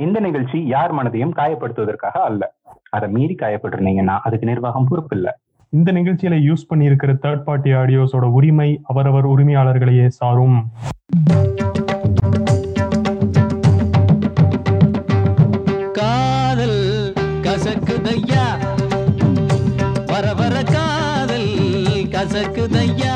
இந்த நிகழ்ச்சி யார் மனதையும் காயப்படுத்துவதற்காக அல்ல. அதை மீறி காயப்பட்டிருந்தீங்கன்னா அதுக்கு நிர்வாகம் பொறுப்பு இல்ல. இந்த நிகழ்ச்சியில யூஸ் பண்ணி இருக்கிற தேர்ட் பார்ட்டி ஆடியோஸோட உரிமை அவரவர் உரிமையாளர்களையே சாரும். காதல் கசக்குதையா? வர வர காதல் கசக்குதையா?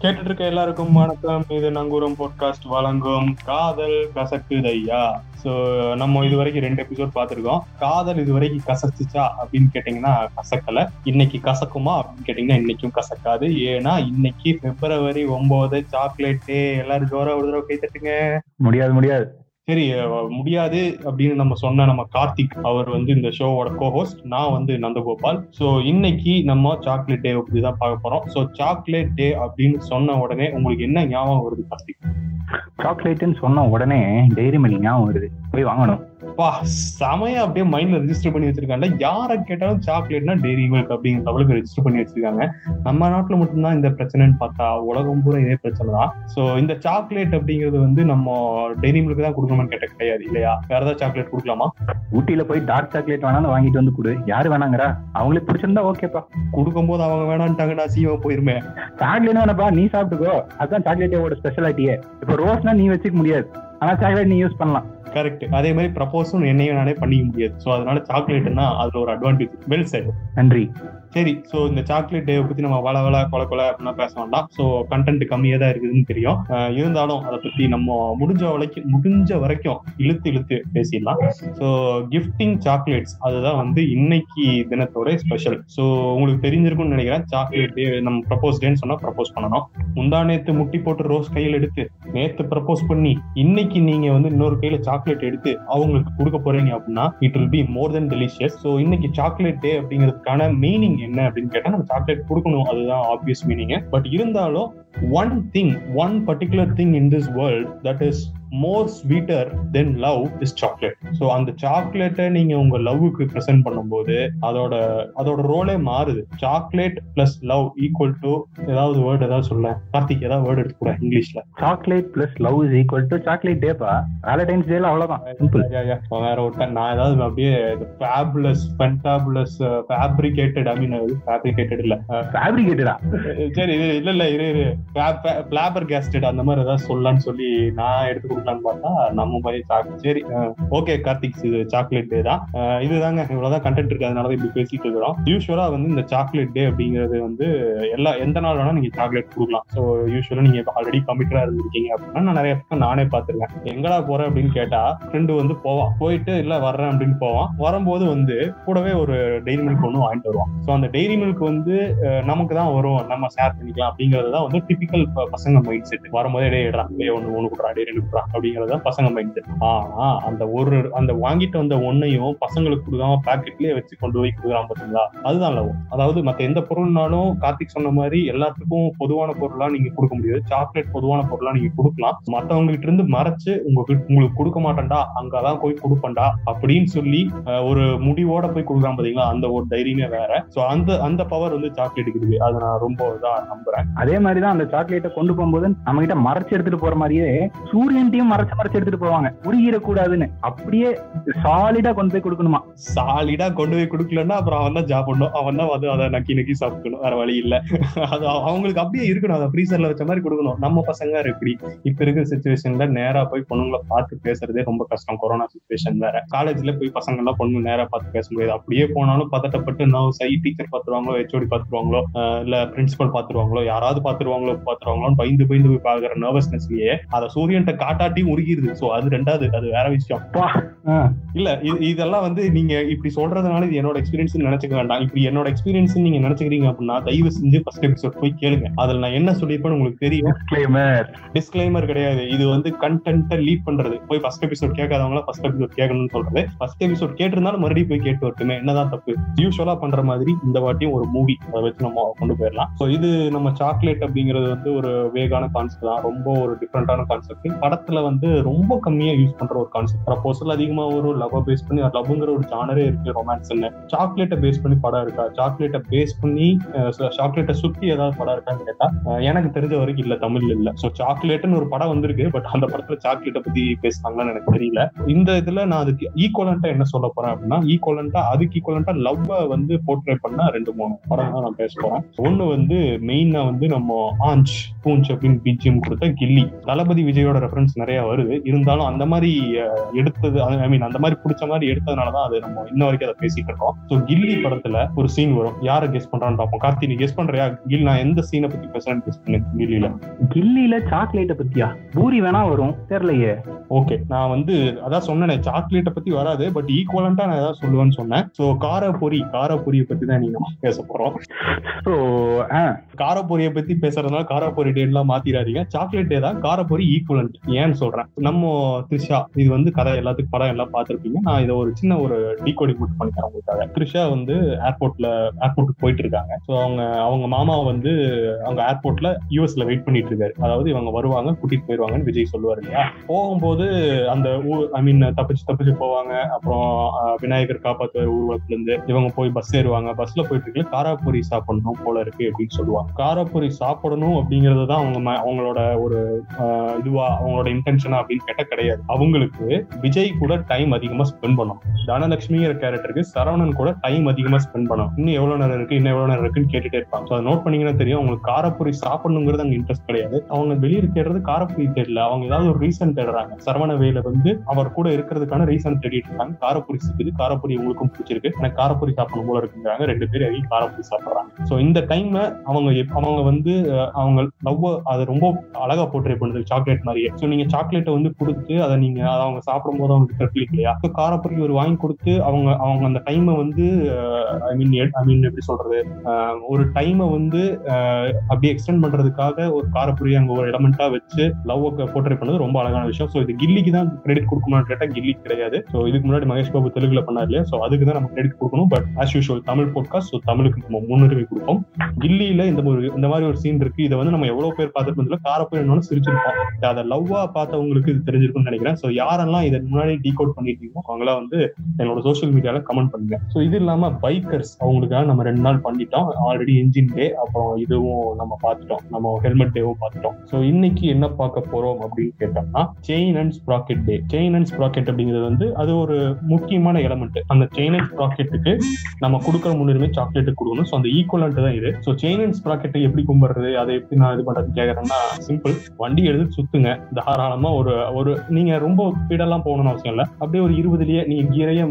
கேட்டுட்டு இருக்க எல்லாருக்கும் வணக்கம். இது நங்கூரம் பாட்காஸ்ட் வழங்கும் காதல் கசக்குதையா? சோ நம்ம இது வரைக்கும் ரெண்டு எபிசோட் பார்த்திருக்கோம். காதல் இது வரைக்கும் கசத்துச்சா அப்படின்னு கேட்டீங்கன்னா கசக்கல. இன்னைக்கு கசக்குமா அப்படின்னு கேட்டீங்கன்னா இன்னைக்கும் கசக்காது. ஏன்னா இன்னைக்கு பிப்ரவரி ஒன்பது சாக்லேட்டு எல்லாரும் ஜோரா ஒரு தடவை கை தட்டுங்க. முடியாது முடியாது. சரி முடியாது அப்படின்னு நம்ம சொன்ன நம்ம கார்த்திக் அவர் வந்து இந்த ஷோவோட கோஹோஸ்ட் நான் வந்து நந்தகோபால். ஸோ இன்னைக்கு நம்ம சாக்லேட் டே பத்தி தான் பார்க்க போறோம். ஸோ சாக்லேட் டே அப்படின்னு சொன்ன உடனே உங்களுக்கு என்ன ஞாபகம் வருது கார்த்திக்? சாக்லேட்னு சொன்ன உடனே டெய்ரி மில்க் ஞாபகம் வருது. போய் வாங்கணும். வா செமையா அப்படியே மைண்ட்ல ரெஜிஸ்டர் பண்ணி வச்சிருக்காங்க யாரை கேட்டாலும் சாக்லேட்னா டெய்ரி மில்க் அப்படிங்கிற லெவலுக்கு ரெஜிஸ்டர் பண்ணி வச்சிருக்காங்க. நம்ம நாட்டுல மட்டும்தான் இந்த பிரச்சனைன்னு பார்த்தா உலகம் பூரா இதே பிரச்சனை தான். ஸோ இந்த சாக்லேட் அப்படிங்கிறது வந்து நம்ம டெய்ரி மில்க் தான் கொடுக்கணும்னு கேட்ட கிடையாது இல்லையா? வேற ஏதாவது சாக்லேட் கொடுக்கலாமா? ஊட்டியில போய் டார்க் சாக்லேட் வேணாலும் வாங்கிட்டு வந்து கொடு. யாரு வேணாங்கிறா அவங்களுக்கு பிடிச்சிருந்தா ஓகேப்பா. கொடுக்கும்போது அவங்க வேணான்ட்டாங்கடா சீவா போயிருமே. சாக்லேட் வேணாப்பா நீ சாப்பிட்டுக்கோ. அதுதான் சாக்லேட்டோட ஸ்பெஷாலிட்டியே இப்போ ரோஸ்னா நீ வச்சுக்க முடியாது. ஆனா சாக்லேட் நீ யூஸ் பண்ணலாம். கரெக்ட் அதே மாதிரி ப்ரப்போஸும் என்னையும் நானே பண்ணிக்க முடியாது. ஸோ அதனால சாக்லேட்னா அதுல ஒரு அட்வான்டேஜ் வெல் செட் நன்றி. சரி ஸோ இந்த சாக்லேட் டே பற்றி நம்ம வள வள கொல கொல அப்படின்னா பேச வேண்டாம். ஸோ கண்டென்ட் கம்மியாக தான் இருக்குதுன்னு தெரியும். இருந்தாலும் அதை பற்றி நம்ம முடிஞ்ச வரைக்கும் முடிஞ்ச வரைக்கும் இழுத்து இழுத்து பேசிடலாம். ஸோ கிஃப்டிங் சாக்லேட்ஸ் அதுதான் வந்து இன்னைக்கு தினத்தோட ஸ்பெஷல் ஸோ உங்களுக்கு தெரிஞ்சிருக்கும்னு நினைக்கிறேன். சாக்லேட் டே நம்ம ப்ரப்போஸ் டேன்னு சொன்னால் ப்ரப்போஸ் பண்ணணும். முந்தா நேற்று முட்டி போட்டு ரோஸ் கையில் எடுத்து நேற்று ப்ரப்போஸ் பண்ணி இன்னைக்கு நீங்கள் வந்து இன்னொரு கையில் சாக்லேட் எடுத்து அவங்களுக்கு கொடுக்க போறீங்க அப்படின்னா it will be more than delicious so இன்னைக்கு சாக்லேட் டே அப்படிங்கிறதுக்கான மீனிங் என்ன அப்படின்னு கேட்டா நம்ம சாக்லேட் கொடுக்கணும். அதுதான் ஆப்வியஸ் மீனிங் பட் இருந்தாலும் one thing one particular thing in this world that is more sweeter than love is chocolate so அந்த சாக்லேட்டை நீங்க உங்க லவ்வுக்கு ப்ரெசென்ட் பண்ணும்போது அதோட அதோட ரோலே மாறுது. Chocolate plus love equal to ஏதாவது வேர்டு ஏதாவது சொல்ல கார்த்திக் ஏதாவது வேர்டு எடுத்து கூட இங்கிலீஷ்ல. Chocolate plus love is equal to chocolate டேப்பா Valentine's டேல அவ்வளவுதான். Simple Yeah, yeah. அவன் வேற ஒருத்தன் நான் ஏதாவது அப்படியே fabulous fantabulous fabricated I mean fabricated இல்ல. ஃபேப்ரிகேட்டடா சரி இது இல்ல இல்ல இரு இரு. பிளாபர் கேஸ்டட் அந்த மாதிரி ஏதாவது சொல்லலாம்னு சொல்லி நான் எடுத்து கொடுக்கலான்னு பார்த்தா நம்ம மாதிரி சாக்லேட் சரி ஓகே கார்த்திக் இது சாக்லேட் டே தான். இதுதாங்க இவ்வளவுதான் கண்டென்ட் இருக்கு அதனால தான் இப்படி பேசிட்டு இருக்கிறோம். யூஸ்வலா வந்து இந்த சாக்லேட் டே அப்படிங்கிறது வந்து எல்லா எந்த நாள் வேணா நீங்க சாக்லேட் கொடுக்கலாம். ஸோ யூஸ்வலா நீங்க ஆல்ரெடி கமிட்டரா இருந்திருக்கீங்க அப்படின்னா நான் நிறைய பக்கம் நானே பார்த்துருக்கேன். எங்கடா போறேன் அப்படின்னு கேட்டா ஃப்ரெண்டு வந்து போவான். போயிட்டு இல்ல வர்றேன் அப்படின்னு போவான். வரும்போது வந்து கூடவே ஒரு டெய்ரி மில்க் ஒன்று வாங்கிட்டு வருவான். ஸோ அந்த டெய்ரி மில்க் வந்து நமக்கு தான் வரும். நம்ம ஷேர் பண்ணிக்கலாம் அப்படிங்கிறது தான் வந்து டிபிக்கல் பசங்க மைண்ட் செட் வரும்போதே டே டே ஒன்று ஒன்று கொடுறான் டே ரெண்டு கொடுறா அப்படிங்கிறது தான் பசங்க மைண்ட் செட் ஆனா அந்த ஒரு அந்த வாங்கிட்டு வந்த ஒன்னையும் பசங்களுக்கு கொடுக்காம பாக்கெட்லயே வச்சு கொண்டு போய் கொடுக்குறான் பாத்தீங்களா? அதுதான் லவ். அதாவது மத்த எந்த பொருள்னாலும் கார்த்திக் சொன்ன மாதிரி எல்லாத்துக்கும் பொதுவான பொருளா நீங்க கொடுக்க முடியாது. சாக்லேட் பொதுவான பொருளா நீங்க கொடுக்கலாம். மத்தவங்ககிட்ட இருந்து மறைச்சு உங்களுக்கு உங்களுக்கு கொடுக்க மாட்டேன்டா அங்கதான் போய் கொடுப்பேன்டா அப்படின்னு சொல்லி ஒரு முடிவோட போய் கொடுக்குறான் பாத்தீங்களா? அந்த ஒரு தைரியமே வேற. சோ அந்த அந்த பவர் வந்து சாக்லேட்டுக்கு இருக்கு அதை நான் ரொம்ப இதா நம்புறேன். அதே மாதிரி தான் அந்த சாக்லேட்டை கொண்டு போகும்போது நம்ம கிட்ட மறைச்சு எடுத்துட்டு போற மாதிரியே சூரியன்டையும் மறைச்சு மறைச்சு எடுத்துட்டு போவாங்க. உருகிடக்கூடாதுன்னு. அப்படியே சாலிடா கொண்டு போய் கொடுக்கணுமா? சாலிடா கொண்டு போய் கொடுக்கலன்னா அப்புறம் அவன் தான் ஜாப் பண்ணும். அவன் தான் வந்து அதை நக்கி நக்கி சாப்பிடணும் வேற வழி இல்ல. அது அவங்களுக்கு அப்படியே இருக்கணும். அதை ஃப்ரீசர்ல வச்ச மாதிரி கொடுக்கணும். நம்ம பசங்க எப்படி? இப்ப இருக்கிற சுச்சுவேஷன்ல நேரா போய் பொண்ணுங்களை பார்த்து பேசுறதே ரொம்ப கஷ்டம். கொரோனா சுச்சுவேஷன் வேற. காலேஜ்ல போய் பசங்க எல்லாம் பொண்ணு நேரா பார்த்து பேச முடியாது அப்படியே போனாலும் பதட்டப்பட்டு நான் சை டீச்சர் பாத்துருவாங்களோ ஹெச்ஓடி பாத்துருவாங்களோ இல்ல பிரின்சிபல் பாத்துருவாங்களோ யாராவது பாத்துருவாங்களோ பாத்துருவாங்களோன்னு பயந்து பயந்து போய் பாக்குற நர்வஸ்னஸ்லயே அதை சூரியன்ட்ட காட்டாட்டி உருகிருது. சோ அது ரெண்டாவது அது வேற விஷயம். இல்ல இது- இதெல்லாம் வந்து நீங்க இப்படி சொல்றதுனால இது என்னோட எக்ஸ்பீரியன்ஸ் நினைச்சுக்க வேண்டாம். இப்படி என்னோட எக்ஸ்பீரியன்ஸ் நீங்க நினைச்சுக்கிறீங்க அப்படின்னா தயவு செஞ்சு ஃபர்ஸ்ட் எபிசோட் போய் கேளுங்க. அதுல நான் என்ன சொல்லியிருப்பேன்னு உங்களுக்கு தெரியும். Disclaimer. டிஸ்க்ளைமர் கிடையாது. இது வந்து கண்டென்ட்டை லீட் பண்றது. போய் ஃபர்ஸ்ட் எபிசோட் கேட்காதவங்கள ஃபர்ஸ்ட் எபிசோட் கேட்கணும்னு சொல்றது. ஃபர்ஸ்ட் எபிசோட் கேட்டிருந்தாலும் மறுபடியும் போய் கேட்டு வரட்டுமே. என்னதான் தப்பு. யூஸ்வலா பண்ற மாதிரி இந்த வாட்டியும் ஒரு மூவி அதை வச்சு நம்ம கொண்டு போயிடலாம். ஸோ இது நம்ம சாக்லேட் அப்படிங்கிறது வந்து ஒரு வேகான கான்செப்ட் தான். ரொம்ப ஒரு டிஃப்ரெண்டான கான்செப்ட் படத்துல வந்து ரொம்ப கம்மியா யூஸ் பண்ற ஒரு கான்செப்ட் ப்ரப்போசல் அதிகமா வரும் லவ்வை பேஸ் பண்ணி லவ்ங்கிற ஒரு ஜானரே இருக்கு ரொமான்ஸ்னு சாக்லேட்டை பேஸ் பண்ணி படம் இருக்கா? சாக்லேட்டை பேஸ் பண்ணி சாக்லேட்டை சுத்தி ஏதாவது படம் இருக்கான்னு கேட்டா எனக்கு தெரிஞ்ச வரைக்கும் இல்ல தமிழ்ல இல்ல. சோ சாக்லேட்னு ஒரு படம் வந்திருக்கு பட் அந்த படத்துல சாக்லேட்டை பத்தி பேசுனாங்கன்னு எனக்கு தெரியல. இந்த இதுல நான் அதுக்கு ஈக்குவலண்டா என்ன சொல்ல போறேன் அப்படின்னா ஈக்குவலண்டா அதுக்கு ஈக்குவலண்டா லவ்வை வந்து போர்ட்ரே பண்ண ரெண்டு மூணு படம் தான் நான் பேச போறேன். ஒண்ணு வந்து மெயினா வந்து நம்ம ஆஞ்ச் பூஞ்ச் அப்படின்னு பிஜிஎம் கொடுத்த கில்லி. தளபதி விஜயோட ரெஃபரன்ஸ் நிறைய வருது. இருந்தாலும் அந்த மாதிரி எடுத்தது ஐ மீன் அந்த மாதிரி பிடிச்ச மாதிரி எடுத்ததுனாலதான் அது நம்ம இன்ன வரைக்கும் அதை பேசிட்டு இருக்கோம். ஸோ கில்லி படத்துல ஒரு சீன் வரும். யாரை கெஸ் பண்றான்னு பார்ப்போம். கார்த்தி நீ கெஸ் பண்றியா? கில் நான் எந்த சீனை பத்தி பேசுறேன்னு கெஸ் பண்ணு கில்லியில. கில்லியில சாக்லேட்டை பத்தியா? பூரி வேணா வரும். தெரியலையே. ஓகே நான் வந்து அதான் சொன்னேனே சாக்லேட்டை பத்தி வராது பட் ஈக்குவலண்டா நான் ஏதாவது சொல்லுவேன்னு சொன்னேன். ஸோ காரப்பொரி காரப்பொரியை பத்தி தான் நீங்க பேச போறோம். ஸோ காரப்பொரியை பத்தி பேசுறதுனால காரப்பொரி டே எல்லாம் மாத்திராதீங்க. சாக்லேட் டே தான் காரப்பொரி ஈக்குவலண்ட் ஏன்னு சொல்றேன். நம்ம த்ரிஷா இது வந்து கதை எல்லாத்துக்கும் படம் எல்லாம் இருக்கீங்க நான் இதை ஒரு சின்ன ஒரு டீகோடிங் மட்டும் பண்ணிக்கிறேன் உங்களுக்காக. த்ரிஷா வந்து ஏர்போர்ட்ல ஏர்போர்ட்டுக்கு போயிட்டு இருக்காங்க ஸோ அவங்க அவங்க மாமா வந்து அவங்க ஏர்போர்ட்ல யூஎஸ்ல வெயிட் பண்ணிட்டு இருக்காரு அதாவது இவங்க வருவாங்க கூட்டிட்டு போயிருவாங்கன்னு விஜய் சொல்லுவார் இல்லையா? போகும்போது அந்த ஊர் ஐ மீன் தப்பிச்சு தப்பிச்சு போவாங்க. அப்புறம் விநாயகர் காப்பாத்துவார் ஊர்வலத்துல இருந்து இவங்க போய் பஸ் ஏறுவாங்க. பஸ்ல போயிட்டு இருக்கல காராப்பூரி சாப்பிடணும் போல இருக்கு அப்படின்னு சொல்லுவாங்க. காராப்பொரி சாப்பிடணும் அப்படிங்கறது தான் அவங்க ம- அவங்களோட ஒரு இதுவா அவங்களோட இன்டென்ஷனா அப்படின்னு கேட்ட கிடையாது. அவங்களுக்கு விஜய் கூட டைம் அதிகம் ஸ்பெண்ட் பண்ணோம். தனலட்சுமிங்கிற கேரக்டருக்கு சரவணன் கூட டைம் அதிகமா ஸ்பெண்ட் பண்ணும். இன்னும் எவ்வளவு நேரம் இருக்கு இன்னும் எவ்வளவு நேரம் இருக்குன்னு கேட்டுட்டே இருப்பாங்க ஸோ அதை நோட் பண்ணீங்கன்னா தெரியும் அவங்களுக்கு காரப்பொரி சாப்பிடணுங்கிறது அங்க இன்ட்ரெஸ்ட் கிடையாது. அவங்க வெளியே தேடுறது காரப்பொரி தேடல. அவங்க ஏதாவது ஒரு ரீசன் தேடுறாங்க. சரவண வேல வந்து அவர் கூட இருக்கிறதுக்கான ரீசன் தேடிட்டு இருக்காங்க. காரப்பொரி சிக்குது காரப்பொரி உங்களுக்கும் பிடிச்சிருக்கு. எனக்கு காரப்பொரி சாப்பிடணும் போல இருக்குங்கிறாங்க. ரெண்டு பேரும் அதிகம் காரப்பொரி சாப்பிடுறாங்க. ஸோ இந்த டைம்ல அவங்க எப்- அவங்க வந்து அவங்க லவ் அதை ரொம்ப அழகா போர்ட்ரே பண்ணுது சாக்லேட் மாதிரியே. ஸோ நீங்க சாக்லேட்டை வந்து கொடுத்து அதை நீங்க அதை அவங்க சாப்பிடும் போது அவங்களுக்கு தப்பிலிக் இல்லையா? So காரப்பொரி ஒரு வாங்கி கொடுத்து அவங்க அவங்க அந்த டைமை வந்து ஐ மீன் ஐ மீன் எப்படி சொல்றது? ஒரு டைமை வந்து அப்படியே எக்ஸ்டெண்ட் பண்றதுக்காக ஒரு காரப்பொரி அங்க ஒரு எலமெண்டா வச்சு லவ் போர்ட்ரேட் பண்ணது ரொம்ப அழகான விஷயம். ஸோ இது கில்லிக்கு தான் கிரெடிட் கொடுக்கணும்னு கேட்டா கில்லி கிடையாது. ஸோ இதுக்கு முன்னாடி மகேஷ் பாபு தெலுங்குல பண்ணார் இல்லையா? ஸோ அதுக்கு தான் நம்ம கிரெடிட் கொடுக்கணும். But as usual Tamil podcast so தமிழுக்கு நம்ம முன்னுரிமை கொடுப்போம். கில்லியில இந்த ஒரு இந்த மாதிரி ஒரு சீன் இருக்கு. இதை வந்து நம்ம எவ்வளவு பேர் பார்த்துட்டு இருந்தோம் காரப்பொரி என்னன்னு சிரிச்சிருப்போம். அதை லவ்வா பார்த்தவங்களுக்கு இது தெரிஞ்சிருக்கும்னு நினைக்கிறேன். ஸோ யாரெல்லாம் இதை முன்னாடி டீகோட் முடியுமோ அவங்களாம் வந்து என்னோட சோஷியல் மீடியால கமெண்ட் பண்ணுங்க. ஸோ இது இல்லாம பைக்கர்ஸ் அவங்களுக்காக நம்ம ரெண்டு நாள் பண்ணிட்டோம். ஆல்ரெடி இன்ஜின் டே அப்புறம் இதுவும் நம்ம பார்த்துட்டோம். நம்ம ஹெல்மெட் டேவும் பார்த்துட்டோம். ஸோ இன்னைக்கு என்ன பார்க்க போறோம் அப்படின்னு கேட்டோம்னா chain and sprocket day chain and sprocket அப்படிங்கிறது வந்து அது ஒரு முக்கியமான எலமெண்ட் அந்த செயின் அண்ட் ஸ்ப்ராக்கெட்டுக்கு நம்ம கொடுக்குற முன்னுரிமை சாக்லேட் கொடுக்கணும். ஸோ அந்த ஈக்குவலண்ட் தான் இது. ஸோ செயின் அண்ட் ஸ்ப்ராக்கெட்டை எப்படி கும்பிடுறது? அதை எப்படி நான் இது பண்றது கேட்கறேன்னா சிம்பிள் வண்டி எடுத்து சுத்துங்க. தாராளமா ஒரு ஒரு நீங்க ரொம்ப ஸ்பீடெல்லாம் போகணும்னு அவசியம் இல்லை. அப்படியே ஒரு இருபதுலயே நீ கீரையே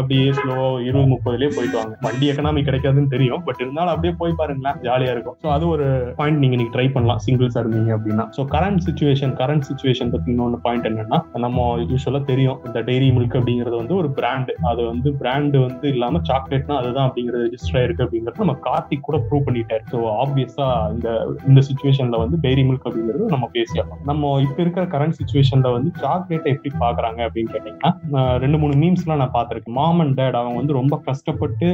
அப்படியே ஸ்லோ இருபது முப்பதுலயே போயிட்டு வாங்க. வண்டி எக்கனாமி கிடைக்காதுன்னு தெரியும் பட் இருந்தாலும் அப்படியே போய் பாருங்களேன் ஜாலியா இருக்கும். ஸோ அது ஒரு பாயிண்ட் நீங்க நீங்க ட்ரை பண்ணலாம் சிங்கிள்ஸா இருந்தீங்க அப்படின்னா. So current situation current situation பத்தி இன்னொன்று பாயிண்ட் என்னன்னா நம்ம யூஸ்வலா தெரியும் இந்த டெய்ரி மில்க் அப்படிங்கிறது வந்து ஒரு பிராண்ட் அது வந்து பிராண்ட் வந்து இல்லாம சாக்லேட்னா அதுதான் அப்படிங்கிறது ரெஜிஸ்டர் ஆயிருக்கு அப்படிங்கிறது நம்ம கார்த்திக் கூட ப்ரூவ் பண்ணிட்டாரு. ஸோ ஆப்வியஸா இந்த இந்த சுச்சுவேஷன்ல வந்து டெய்ரி மில்க் அப்படிங்கிறது நம்ம பேசிடலாம் நம்ம இப்ப இருக்கிற கரண்ட் சுச்சுவேஷன்ல வந்து சாக்லேட்டை எப்படி பாக்குறாங்க அப்படின்னு கேட்டீங்கன்னா ரெண்டு மூணு மீம்ஸ் எல்லாம் நான் பார்த்திருக்கேன். மாம் அண்ட் டேட் அவங்க வந்து ரொம்ப கஷ்டப்பட்டு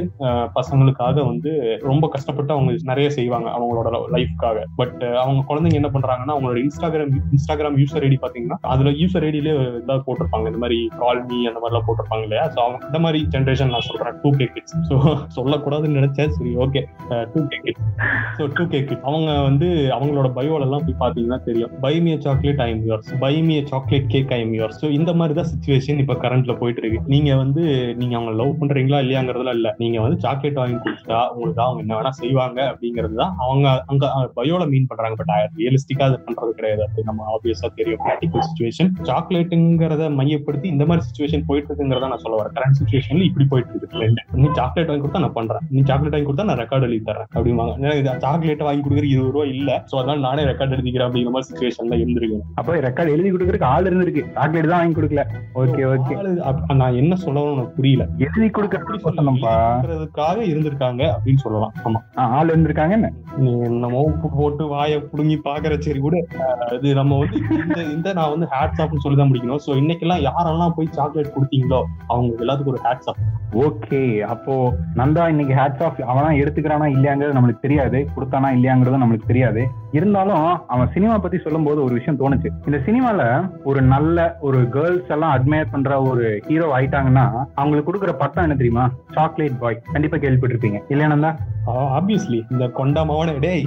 பசங்களுக்காக வந்து ரொம்ப கஷ்டப்பட்டு அவங்க நிறைய செய்வாங்க அவங்களோட லைஃப்காக பட் அவங்க குழந்தைங்க என்ன பண்றாங்கன்னா அவங்களோட இன்ஸ்டாகிராம் இன்ஸ்டாகிராம் யூசர் ஐடி பாத்தீங்கன்னா அதுல யூசர் ஐடியிலே இதாக போட்டிருப்பாங்க. இந்த மாதிரி கால் மீ அந்த மாதிரிலாம் போட்டிருப்பாங்க இல்லையா? ஸோ அவங்க இந்த மாதிரி ஜென்ரேஷன் நான் சொல்றேன் டூ கே கிட்ஸ் ஸோ சொல்லக்கூடாதுன்னு நினைச்சேன். சரி okay two K kids so two K kids அவங்க வந்து அவங்களோட பயோல எல்லாம் போய் பாத்தீங்கன்னா தெரியும். Buy me chocolate I'm yours buy me a chocolate cake I'm yours so இந்த மாதிரி தான் சுச்சுவேஷன் இப்போ கரண்ட்ல போயிட்டு இருக்கு. நீங்க வந்து நீங்க அவங்க லவ் பண்றீங்களா இல்லையாங்கிறதுலாம் இல்ல. நீங்க வந்து சாக்லேட் வாங்கி கொடுத்துட்டா உங்களுக்கு அவங்க என்ன வேணா செய்வாங்க அப்படிங்கிறது தான் அவங்க அங்க பயோல மீன் பண்றாங்க. பட் ரியலிஸ்டிக்கா அது பண்றது கிடையாது. அது நம்ம ஆப்வியஸா தெரியும். ப்ராக்டிகல் சுச்சுவேஷன் சாக்லேட்டுங்கிறத மையப்படுத்தி இந்த மாதிரி சுச்சுவேஷன் போயிட்டு இருக்குங்கிறத நான் சொல்ல வரேன். கரண்ட் சுச்சுவேஷன்ல இப்படி போயிட்டு இருக்கு. trend. நீ சாக்லேட் வாங்கி கொடுத்தா நான் பண்றேன். நீ சாக்லேட் வாங்கி கொடுத்தா நான் ரெக்கார்ட் எழுதி தரேன் அப்படிவாங்க சாக்லேட் வாங்கி கொடுக்குற இருபது ரூபா இல்ல. சோ அதனால நானே ரெக்கார்ட் எழுதிக்கிறேன் அப்படிங்கிற மாதிரி சுச்சுவேஷன்ல இருந்திருக்கு அப்போ ரெக்கார்ட் எழுதி கொடுக்கறதுக்கு ஆள் இருந்திருக்கு. சாக்லேட் தான் வாங்கி கொடுக்கல. ஓகே ஓகே நான் என்ன சொல்லணும்னு புரியல எழுதி கொடுக்கறதுக்கு சொல்லணும்ப்பா. இருக்கிறதுக்காக இருந்திருக்காங்க அப்படின்னு சொல்லலாம். ஆமா. ஆள் இருந்திருக்காங்க என்ன? நீ என்னமோ உப்பு போட்டு வாயை புடுங்கி பாக்குற சரி கூட அஹ், இது நம்ம வந்து இந்த இந்த நான் வந்து ஹேட்ஸ் ஆஃப்னு சொல்லி தான் முடிக்கணும். சோ இன்னைக்கெல்லாம் யாரெல்லாம் போய் சாக்லேட் கொடுத்தீங்களோ அவங்க எல்லாத்துக்கும் ஒரு ஹேட்ஸ் ஆஃப் ஓகே. அப்போ நந்தா இன்னைக்கு ஹேட்ஸ் ஆஃப் அவனா எடுத்துக்கிறானா இல்லையாங்கிறது நம்மளுக்கு தெரியாது. கொடுத்தானா இல்லையாங்கிறது நம்மளுக்கு தெரியாது. இருந்தாலும் அவன் சினிமா பத்தி சொல்லும்போது ஒரு விஷயம் தோணுச்சு. இந்த சினிமால ஒரு நல்ல ஒரு கேர்ள்ஸ் எல்லாம் அட்மையர் பண்ற ஒரு ஹீரோ ஆயிட்டாங்கன்னா அவங்களுக்கு கொடுக்குற பட்டம் என்ன தெரியுமா? சாக்லேட் பாய் கண்டிப்பா கேள்விப்பட்டிருப்பீங்க. இல்லையா ஆப்வியஸ்லி இந்த கொண்டா மவனே டேய்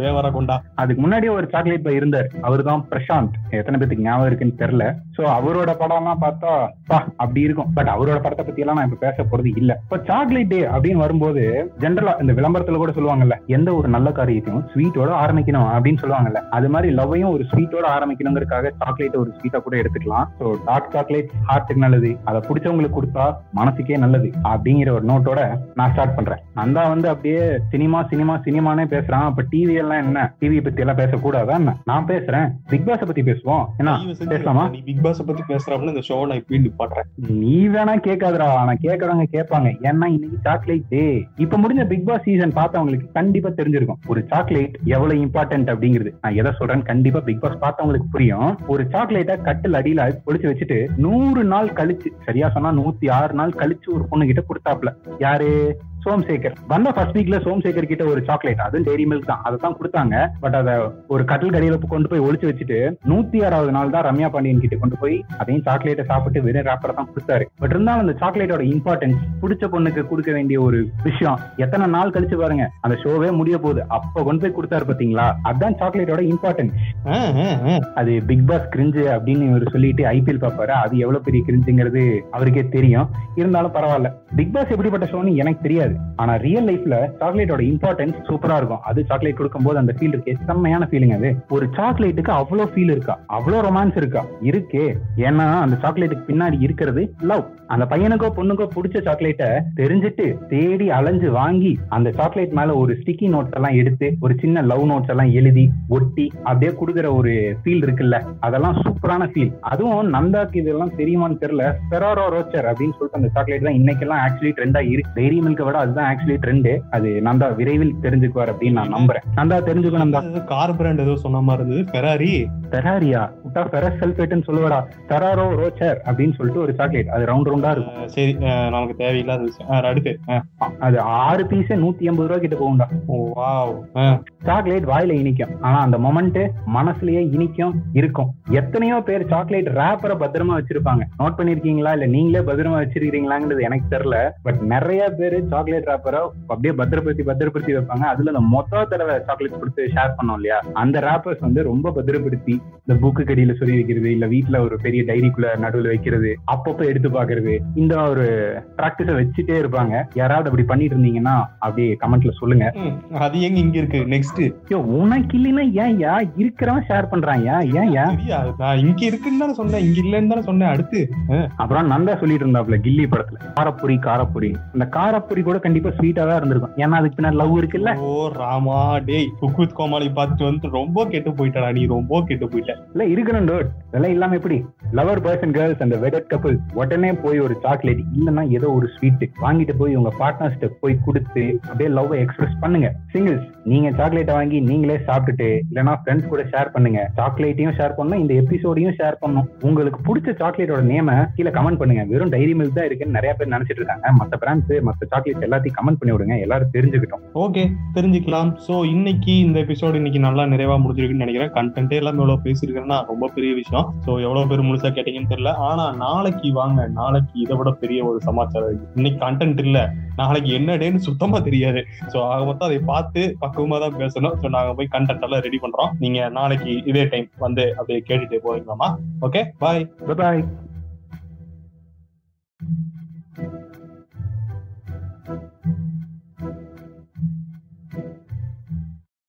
தேவர கொண்டா. அதுக்கு முன்னாடியே ஒரு சாக்லேட் பாய் இருந்தார். அவர் தான் பிரசாந்த். எத்தனை பேத்துக்கு ஞாபகம் இருக்குன்னு தெரியல. சோ அவரோட படம்லாம் பார்த்தா பா அப்படி இருக்கும். பட் அவரோட படத்தை பத்தி எல்லாம் நான் இப்ப பேச போறது இல்ல. இப்ப சாக்லேட் டே அப்படின்னு வரும்போது ஜென்ரலா இந்த விளம்பரத்துல கூட சொல்லுவாங்கல்ல எந்த ஒரு நல்ல காரியத்தையும் ஸ்வீட்டோட ஆரம்பிக்கணும் அப்படின்னு சொல்லுவாங்கல்ல. அது மாதிரி லவ்வையும் ஒரு ஸ்வீட்டோட ஆரம்பிக்கணுங்கிறதுக்காக சாக்லேட் ஒரு ஸ்வீட்டா கூட எடுத்துக்கலாம். ஸோ டார்க் சாக்லேட் ஹார்ட்டுக்கு நல்லது. அதை பிடிச்சவங்களுக்கு கொடுத்தா மனசுக்கே நல்லது. அப்படிங்கிற ஒரு நோட்டோட நான் ஸ்டார்ட் பண்றேன். நந்தா வந்து அப்படியே சினிமா சினிமா சினிமானே பேசுறான். அப்ப டிவி எல்லாம் என்ன? டிவி பத்தி எல்லாம் பேசக்கூடாதா என்ன? நான் பேசுறேன். பிக் பாஸ பத்தி பேசுவோம். செஞ்சு பேசலாமா? நீ பிக் பாஸ் பத்தி பேசுறாப்புல இந்த ஷோ நான் இப்பயும் நிப்பாட்டுறேன். நீ வேணா கேட்காதடா. ஆனா கேட்கறவங்க கேட்பாங்க. ஏன்னா இன்னைக்கு சாக்லேட் டே இப்ப முடிஞ்ச பிக் பாஸ் சீசன் பார்த்தவங்களுக்கு கண்டிப்பா தெரிஞ்சிருக்கும். ஒரு சாக்லேட் எவ்வளவு இம்பார்ட்டன்ட் அப்படிங்கிறது. நான் எதை சொல்றேன்னு கண்டிப்பா பிக் பாஸ் பார்த்தவங்களுக்கு புரியும். ஒரு சாக்லேட்டை கட்டில் அடியில ஒளிச்சு வச்சுட்டு நூறு நாள் கழிச்சு சரியா சொன்னா நூத்தி ஆறு நாள் கழிச்சு ஒரு பொண்ணு கிட்ட கொடுத்தாப்ல யாரு? சோம்சேகர். வந்த ஃபர்ஸ்ட் வீக்ல சோம்சேகர் கிட்ட ஒரு சாக்லேட் அதுவும் டெய்ரி மில்க் தான். அதை தான் கொடுத்தாங்க. பட் அதை ஒரு கட்டில் கடையில கொண்டு போய் ஒளிச்சு வச்சுட்டு நூத்தி ஆறாவது நாள் தான் ரம்யா பாண்டியன் கிட்ட கொண்டு போய் அதையும் சாக்லேட்டை சாப்பிட்டு வெறும் ரேப்பரை தான் கொடுத்தாரு. பட் இருந்தாலும் அந்த சாக்லேட்டோட இம்பார்ட்டன்ஸ் பிடிச்ச பொண்ணுக்கு கொடுக்க வேண்டிய ஒரு விஷயம் எத்தனை நாள் கழிச்சு பாருங்க அந்த ஷோவே முடிய போகுது. அப்ப கொண்டு போய் கொடுத்தாரு பாத்தீங்களா? அதான் சாக்லேட்டோட இம்பார்ட்டன்ஸ். அது பிக் பாஸ் கிரிஞ்சு அப்படின்னு இவர் சொல்லிட்டு ஐபிஎல் பாப்பாரு அது எவ்வளவு பெரிய கிரிஞ்சுங்கிறது அவருக்கே தெரியும். இருந்தாலும் பரவாயில்ல. பிக் பாஸ் எப்படிப்பட்ட ஷோன்னு எனக்கு தெரியாது. ஆனா ரியல் லைஃப்ல சாக்லேட்டோட இம்பார்ட்டன்ஸ் சூப்பரா இருக்கும். அது சாக்லேட் கொடுக்கும்போது அந்த ஃபீல் இருக்கே. செம்மையான ஃபீலிங் அது. ஒரு சாக்லேட்டுக்கு அவ்வளவு ஃபீல் இருக்கா? அவ்வளவு ரொமான்ஸ் இருக்கா? இருக்கே. ஏன்னா அந்த சாக்லேட்டுக்கு பின்னாடி இருக்கிறது லவ் அந்த பையனுக்கோ பொண்ணுக்கோ பிடிச்ச சாக்லேட்டை தெரிஞ்சுட்டு தேடி அலைஞ்சு வாங்கி அந்த சாக்லேட் மேல ஒரு ஸ்டிக்கி நோட்ஸ் எல்லாம் எடுத்து ஒரு சின்ன லவ் நோட்ஸ் எல்லாம் எழுதி ஒட்டி அப்படியே கொடுக்குற ஒரு ஃபீல் இருக்குல்ல. அதெல்லாம் சூப்பரான ஃபீல் அதுவும் நந்தாக்கு இதெல்லாம் தெரியுமான்னு தெரியல. பெராரோ ரோச்சர் அப்படின்னு சொல்லிட்டு அந்த சாக்லேட் தான் இன்னைக்கெல்லாம் ஆக்சுவலி ட்ரெண்டா இருக்கு. டெய்ரி மில்கை விட அதுதான் ஆக்சுவலி ட்ரெண்டு அது நந்தா விரைவில் தெரிஞ்சுக்குவார் அப்படின்னு நான் நம்புறேன். நந்தா தெரிஞ்சுக்கணும் அது கார் பிராண்ட் ஏதோ சொன்ன மாதிரி இருந்தது. ஃபெராரி பெராரியா விட்டா ஃபெரஸ் சல்ஃபேட்னு சொல்லுவாடா. பெராரோ ரோச்சர் அப்படின்னு சொல்லிட்டு ஒரு சாக்லேட் அது ரவுண்ட் ரவுண்டா இருக்கும். சரி. நமக்கு தேவையில்லாத விஷயம். அடுத்து. அது ஆறு பீஸே நூத்தி எண்பது ரூபா கிட்ட போகும்டா. ஓ, வாவ். சாக்லேட் வாயில இனிக்கும். ஆனா அந்த மொமெண்ட் மனசுலயே இனிக்கும் இருக்கும். எத்தனையோ பேர் சாக்லேட் ரேப்பரை பத்திரமா வச்சிருப்பாங்க. நோட் பண்ணிருக்கீங்களா? இல்ல நீங்களே பத்திரமா வச்சிருக்கீங்களாங்கிறது எனக்கு தெரியல. பட் நிறைய பேர் சாக்லேட் ரேப்பரை அப்படியே பத்திரப்படுத்தி பத்திரப்படுத்தி வைப்பாங்க. அதுல இந்த மொத்த தடவை சாக்லேட் கொடுத்து ஷேர் பண்ணோம் இல்லையா? அந்த ரேப்பர்ஸ் வந்து ரொம்ப பத்திரப்படுத்தி இந்த புக்கு கடியில சொல்லி வைக்கிறது இல்ல வீட்ல ஒரு பெரிய டைரிக்குள்ள நடுவுல வைக்கிறது அப்பப்போ எடுத்து பாக்குறது இந்த ஒரு ப்ராக்டிஸ வச்சுட்டே இருப்பாங்க. யாராவது அப்படி பண்ணிட்டு இருந்தீங்கன்னா அப்படியே கமெண்ட்ல சொல்லுங்க. அது எங்க இங்க இருக்கு? நெக்ஸ்ட் ஐயோ உனக்கு இல்லைன்னா ஏன் யா இருக்கிறவன் ஷேர் பண்றான் ஏன் ஏன் யா நான் இங்க இருக்குன்னு தானே சொன்னேன். இங்க இல்லைன்னு தானே சொன்னேன். அடுத்து அப்புறம் நந்தா சொல்லிட்டு இருந்தாப்ல கில்லி படத்துல. காரப்புரி காரப்புரி இந்த காரப்புரி கூட கண்டிப்பா ஸ்வீட்டா தான் இருந்திருக்கும். ஏன்னா அதுக்கு பின்னாடி லவ் இருக்குல்ல? ஓ ராமா டேய் குக் வித் கோமாளி பார்த்துட்டு வந்து ரொம்ப கெட்டு போயிட்டடா நீ ரொம்ப கெட்டு போயிட்ட. இல்ல இருக்கணும் டோட் இதெல்லாம் இல்லாம எப்படி? லவர் பாய்ஸ் அண்ட் கேர்ள்ஸ் அந்த வெடட் கப்பிள் உடனே போய் ஒரு சாக்லேட் இல்லைன்னா ஏதோ ஒரு ஸ்வீட் வாங்கிட்டு போய் உங்க பார்ட்னர்ஸ்ட்ட போய் கொடுத்து அப்படியே லவ் எக்ஸ்பிரஸ் பண்ணுங்க. சிங்கிள்ஸ் நீங்க சாக்லேட்டை வாங்கி நீங்களே சாப்பிட்டுட்டு இல்லைன்னா ஃப்ரெண்ட்ஸ் கூட ஷேர் பண்ணுங்க. சாக்லேட்டையும் ஷேர் பண்ணணும் இந்த எபிசோடையும் ஷேர் பண்ணணும். உங்களுக்கு பிடிச்ச சாக்லேட்டோட நேம கீழே கமெண்ட் பண்ணுங்க. வெறும் டைரி மில்க் தான் இருக்குன்னு நிறைய பேர் நினைச்சிட்டு இருக்காங்க. மத்த பிராண்ட்ஸ் மத்த சாக்லேட்ஸ் எல்லாத்தையும் கமெண்ட் பண்ணி விடுங்க. எல்லாரும் தெரிஞ்சுக்கிட்டோம். ஓகே தெரிஞ்சுக்கலாம். சோ இன்னைக்கு இந்த எபிசோடு இன்னைக்கு நல்லா நிறைவா முடிஞ்சிருக்குன்னு நினைக்கிறேன். கண்டென்ட்டே எல்லாம் எவ்வளவு பேசியிருக்கேன்னா ரொம்ப பெரிய விஷயம். சோ எவ்வளவு பேர் முழுசா கேட்டீங்கன்னு தெரியல. ஆனா நாளைக்கு வாங்க நாளைக்கு இதை விட பெரிய ஒரு சமாச்சாரம் இருக்கு. இன்னைக்கு கண்டென்ட் இல்ல. நாளைக்கு என்ன டேன்னு சுத்தமா தெரியாது. சோ ஆக மொத்தம் அதை பார்த்து பக்குவமா தான் பேசணும். சோ நாங்க போய் கண்டென்ட் எல்லாம் ரெடி பண்றோம். நீங்க நாளைக்கு இதே டைம் வந்து அப்படியே கேட்டுட்டு போறீங்களாமா ஓகே பாய் பாய்